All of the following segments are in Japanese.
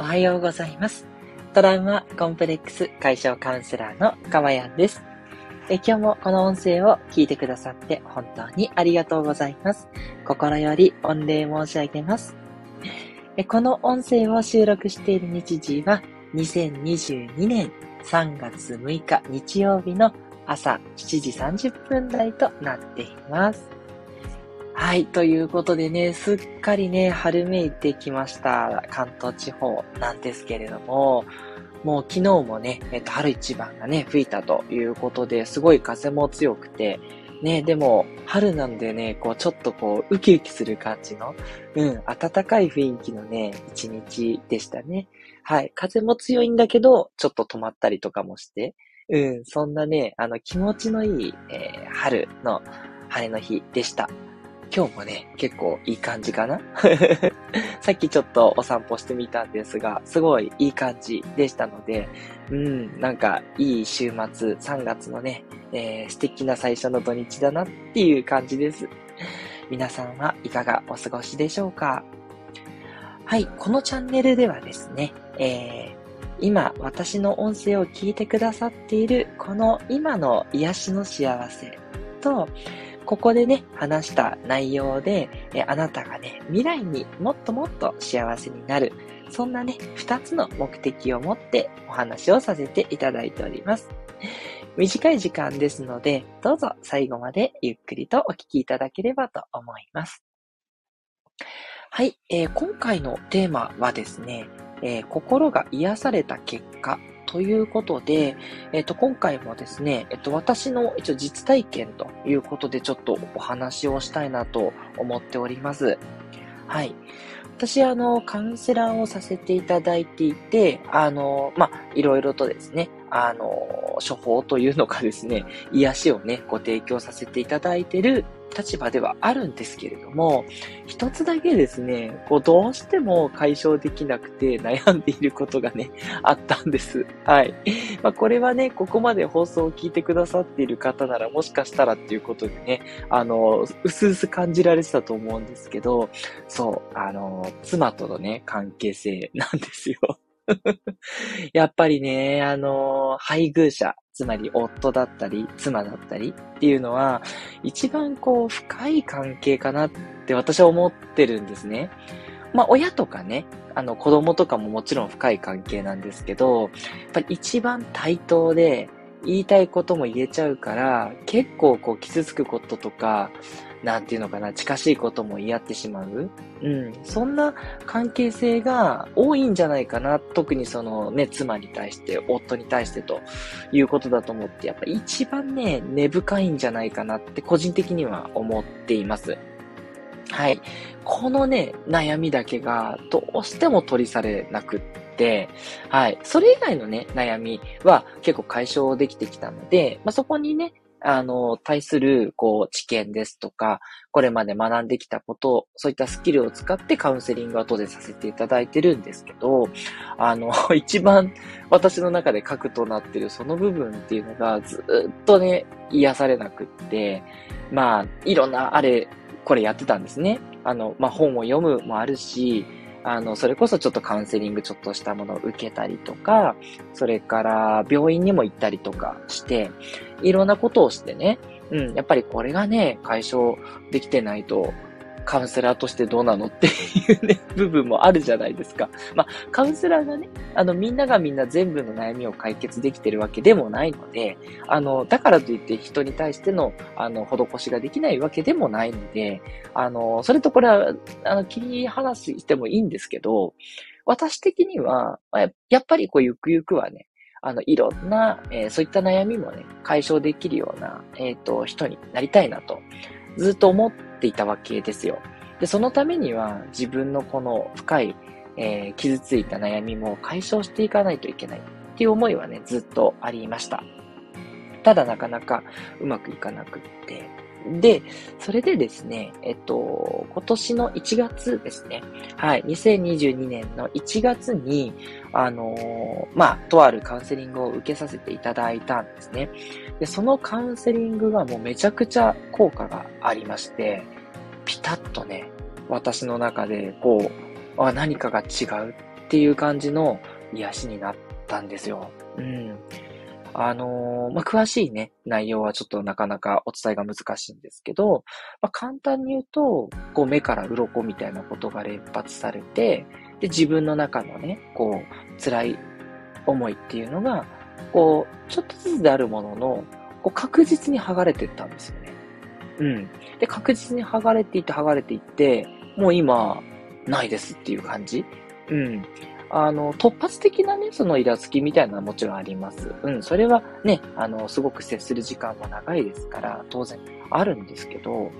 おはようございます。トラウマコンプレックス解消カウンセラーのかまやんです。え今日もこの音声を聞いてくださって本当にありがとうございます。心より御礼申し上げます。えこの音声を収録している日時は2022年3月6日日曜日の朝7時30分台となっています。はい。ということでね、すっかりね、春めいてきました。関東地方なんですけれども、もう昨日もね、えっと、春一番がね、吹いたということで、すごい風も強くて、ね、でも、春なんでね、こう、ちょっとこう、ウキウキする感じの、うん、暖かい雰囲気のね、一日でしたね。はい。風も強いんだけど、ちょっと止まったりとかもして、うん、そんなね、あの、気持ちのいい、えー、春の晴れの日でした。今日もね、結構いい感じかな？さっきちょっとお散歩してみたんですが、すごいいい感じでしたので、うん、なんかいい週末、3月のね、えー、素敵な最初の土日だなっていう感じです。皆さんはいかがお過ごしでしょうか？はい、このチャンネルではですね、えー、今私の音声を聞いてくださっているこの今の癒しの幸せと、ここでね、話した内容で、えあなたがね、未来にもっともっと幸せになる、そんなね、二つの目的を持ってお話をさせていただいております。短い時間ですので、どうぞ最後までゆっくりとお聞きいただければと思います。はい、えー、今回のテーマはですね、えー、心が癒された結果ということで、えっ、と、今回もですね、えっ、と、私の一応実体験ということでちょっとお話をしたいなと思っております。はい。私、あの、カウンセラーをさせていただいていて、あの、まあ、いろいろとですね、あの、処方というのかですね、癒しをね、ご提供させていただいている立場ではあるんですけれども、一つだけですね、こうどうしても解消できなくて悩んでいることがね、あったんです。はい。まあ、これはね、ここまで放送を聞いてくださっている方ならもしかしたらっていうことでね、あの、うすうす感じられてたと思うんですけど、そう、あの、妻とのね、関係性なんですよ。やっぱりね、あの、配偶者、つまり夫だったり、妻だったりっていうのは、一番こう、深い関係かなって私は思ってるんですね。まあ、親とかね、あの、子供とかももちろん深い関係なんですけど、やっぱり一番対等で、言いたいことも言えちゃうから、結構こう、傷つくこととか、なんていうのかな、近しいことも言い合ってしまう？うん。そんな関係性が多いんじゃないかな。特にそのね、妻に対して、夫に対してということだと思って、やっぱ一番ね、根深いんじゃないかなって個人的には思っています。はい。このね、悩みだけがどうしても取り去れなくって、はい。それ以外のね、悩みは結構解消できてきたので、まあ、そこにね、あの、対する、こう、知見ですとか、これまで学んできたこと、そういったスキルを使ってカウンセリングを後でさせていただいてるんですけど、あの、一番私の中で核となってるその部分っていうのがずっとね、癒されなくって、まあ、いろんなあれ、これやってたんですね。あの、まあ、本を読むもあるし、あの、それこそちょっとカウンセリングちょっとしたものを受けたりとか、それから病院にも行ったりとかして、いろんなことをしてね、うん、やっぱりこれがね、解消できてないと、カウンセラーとしてどうなのっていうね、部分もあるじゃないですか。まあ、カウンセラーがね、あの、みんながみんな全部の悩みを解決できてるわけでもないので、あの、だからといって人に対しての、あの、施しができないわけでもないので、あの、それとこれは、あの、切り離してもいいんですけど、私的には、やっぱりこう、ゆくゆくはね、あの、いろんな、えー、そういった悩みもね、解消できるような、えっ、ー、と、人になりたいなと、ずっと思ってていたわけですよ。で、そのためには自分のこの深い、えー、傷ついた悩みも解消していかないといけないっていう思いはね、ずっとありました。ただなかなかうまくいかなくって、で、それでですね、えっと、今年の1月ですね。はい、2022年の1月に、あのー、まあ、とあるカウンセリングを受けさせていただいたんですね。で、そのカウンセリングがもうめちゃくちゃ効果がありまして、ピタッとね、私の中で、こう、あ、何かが違うっていう感じの癒しになったんですよ。うん。あのー、まあ、詳しいね、内容はちょっとなかなかお伝えが難しいんですけど、まあ、簡単に言うと、こう目から鱗みたいなことが連発されて、で、自分の中のね、こう、辛い思いっていうのが、こう、ちょっとずつであるものの、こう確実に剥がれていったんですよね。うん。で、確実に剥がれていって剥がれていって、もう今、ないですっていう感じ。うん。あの、突発的なね、そのイラつきみたいなのはもちろんあります。うん、それはね、あの、すごく接する時間も長いですから、当然あるんですけど、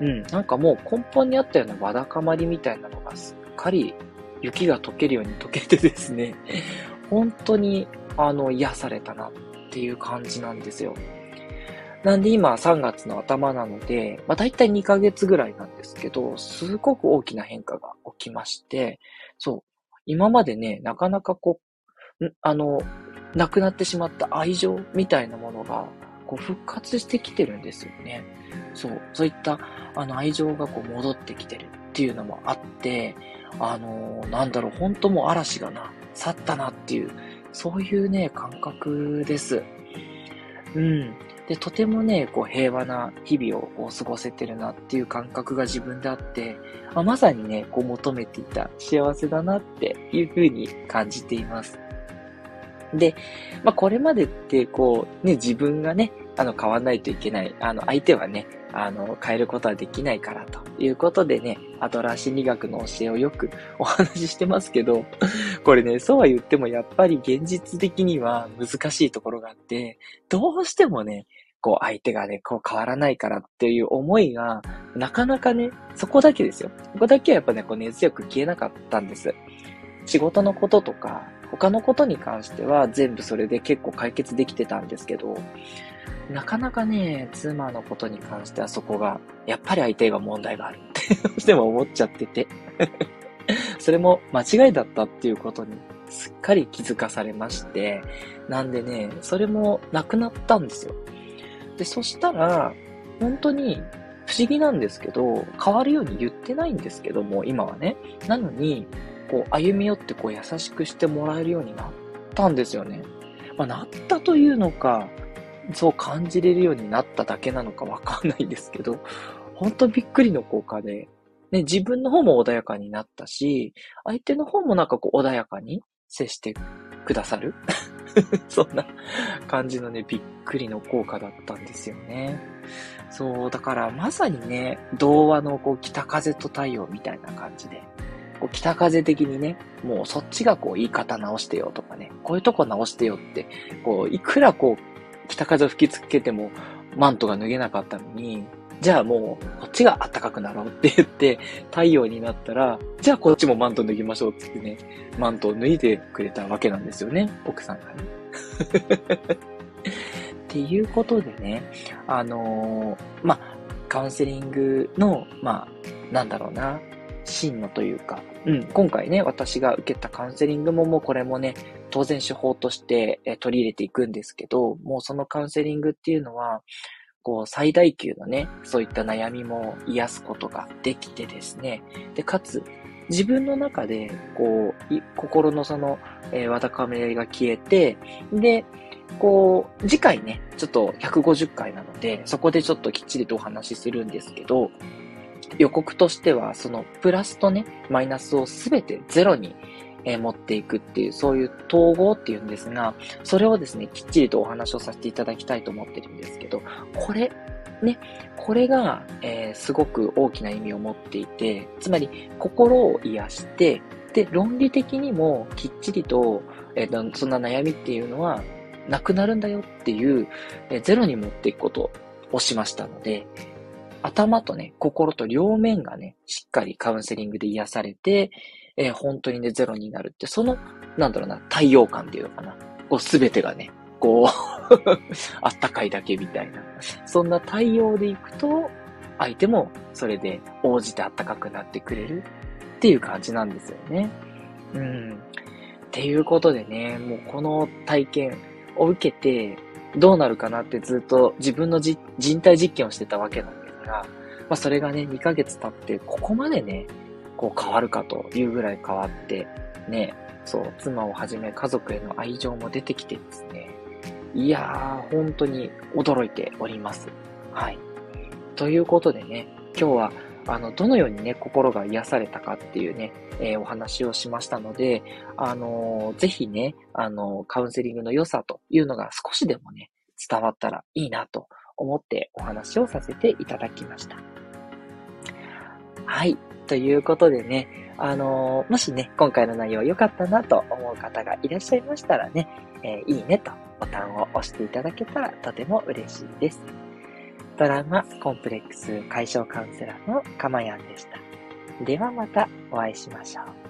うん、なんかもう根本にあったようなわだかまりみたいなのがすっかり雪が溶けるように溶けてですね、本当に、あの、癒されたなっていう感じなんですよ。なんで今3月の頭なので、まあ大体2ヶ月ぐらいなんですけど、すごく大きな変化が起きまして、そう、今までね、なかなかこう、あの、亡くなってしまった愛情みたいなものが、こう復活してきてるんですよね。そう、そういったあの愛情がこう戻ってきてるっていうのもあって、あのー、なんだろう、本当もう嵐がな、去ったなっていう、そういうね、感覚です。うん。で、とてもね、こう平和な日々をこう過ごせてるなっていう感覚が自分であって、まあ、まさにね、こう求めていた幸せだなっていうふうに感じています。で、まあ、これまでって、こう、ね、自分がね、あの、変わんないといけない。あの、相手はね、あの、変えることはできないからということでね、アドラー心理学の教えをよくお話ししてますけど、これね、そうは言ってもやっぱり現実的には難しいところがあって、どうしてもね、こう相手がね、こう変わらないからっていう思いが、なかなかね、そこだけですよ。ここだけはやっぱね、こう熱強く消えなかったんです。仕事のこととか、他のことに関しては全部それで結構解決できてたんですけど、なかなかね、妻のことに関してはそこが、やっぱり相手が問題があるってどうしても思っちゃってて それも間違いだったっていうことにすっかり気づかされまして、なんでね、それもなくなったんですよ。で、そしたら、本当に不思議なんですけど、変わるように言ってないんですけども、今はね。なのに、こう、歩み寄ってこう優しくしてもらえるようになったんですよね。まあ、なったというのか、そう感じれるようになっただけなのかわかんないんですけど、ほんとびっくりの効果で、ね、自分の方も穏やかになったし、相手の方もなんかこう穏やかに接してくださる そんな感じのね、びっくりの効果だったんですよね。そう、だからまさにね、童話のこう北風と太陽みたいな感じで、こう北風的にね、もうそっちがこう言い方直してよとかね、こういうとこ直してよって、こう、いくらこう北風吹きつけてもマントが脱げなかったのに、じゃあもう、こっちが暖かくなろうって言って、太陽になったら、じゃあこっちもマント脱ぎましょうってってね、マントを脱いでくれたわけなんですよね、奥さんがね。っていうことでね、あのー、ま、カウンセリングの、ま、なんだろうな、真のというか、うん、今回ね、私が受けたカウンセリングももうこれもね、当然手法として取り入れていくんですけど、もうそのカウンセリングっていうのは、こう、最大級のね、そういった悩みも癒すことができてですね、で、かつ、自分の中で、こう、心のその、えー、わだかめが消えて、で、こう、次回ね、ちょっと150回なので、そこでちょっときっちりとお話しするんですけど、予告としては、そのプラスとね、マイナスをすべてゼロに、え、持っていくっていう、そういう統合っていうんですが、それをですね、きっちりとお話をさせていただきたいと思ってるんですけど、これ、ね、これが、えー、すごく大きな意味を持っていて、つまり心を癒して、で、論理的にもきっちりと、えー、そんな悩みっていうのはなくなるんだよっていう、えー、ゼロに持っていくことをしましたので、頭とね、心と両面がね、しっかりカウンセリングで癒されて、えー、本当にね、ゼロになるって、その、なんだろうな、太陽感っていうのかな。こう、すべてがね、こう あったかいだけみたいな。そんな太陽でいくと、相手もそれで応じてあったかくなってくれるっていう感じなんですよね。うん。っていうことでね、もうこの体験を受けて、どうなるかなってずっと自分のじ人体実験をしてたわけなんが、まあそれがね、2ヶ月経って、ここまでね、こう変わるかというぐらい変わって、ね、そう、妻をはじめ家族への愛情も出てきてですね、いやー、本当に驚いております。はい。ということでね、今日は、あの、どのようにね、心が癒されたかっていうね、えー、お話をしましたので、あのー、ぜひね、あのー、カウンセリングの良さというのが少しでもね、伝わったらいいなと思ってお話をさせていただきました。はい。ということでね、あのー、もしね、今回の内容良かったなと思う方がいらっしゃいましたらね、えー、いいねとボタンを押していただけたらとても嬉しいです。ドラマコンプレックス解消カウンセラーのかまやんでした。ではまたお会いしましょう。